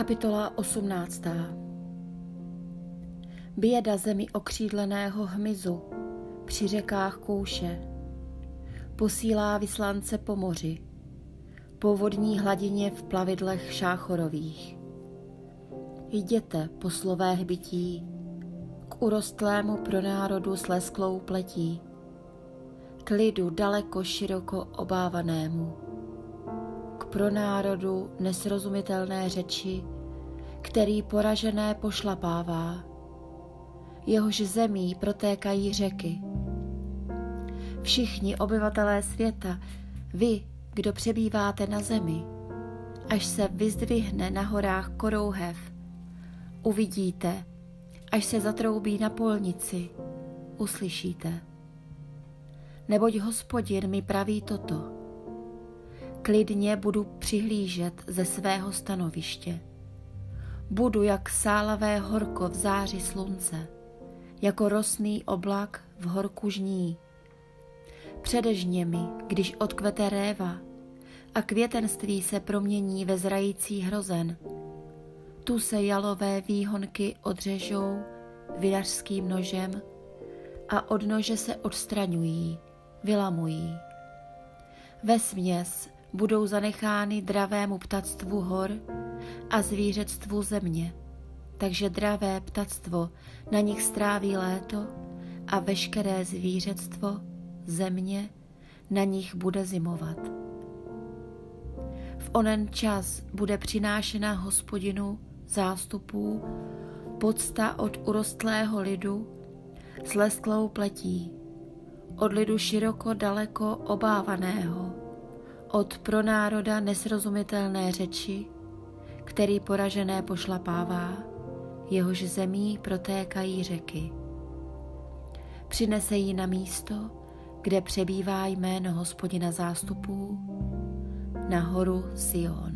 Kapitola 18. Běda zemi okřídleného hmyzu při řekách kouše. Posílá vyslance po moři, po vodní hladině v plavidlech šáchorových. Jděte po slové hbití k urostlému pro národu s lesklou pletí, k lidu daleko široko obávanému pro národu nesrozumitelné řeči, který poražené pošlapává. Jehož zemí protékají řeky. Všichni obyvatelé světa, vy, kdo přebýváte na zemi, až se vyzdvihne na horách korouhev, uvidíte, až se zatroubí na polnici, uslyšíte. Neboť hospodin mi praví toto – Klidně budu přihlížet ze svého stanoviště. Budu jak sálavé horko v záři slunce, jako rosný oblak v horku žní. Předežně mi, když odkvete réva a květenství se promění ve zrající hrozen. Tu se jalové výhonky odřežou vydařským nožem a od nože se odstraňují, vylamují. Ve směs budou zanechány dravému ptactvu hor a zvířectvu země. Takže dravé ptactvo na nich stráví léto a veškeré zvířectvo země na nich bude zimovat. V onen čas bude přinášena hospodinu zástupů podsta od urostlého lidu s lesklou pletí, od lidu široko daleko obávaného, od pro národa nesrozumitelné řeči, který poražené pošlapává, jehož zemí protékají řeky. Přinese ji na místo, kde přebývá jméno hospodina zástupů, na horu Sion.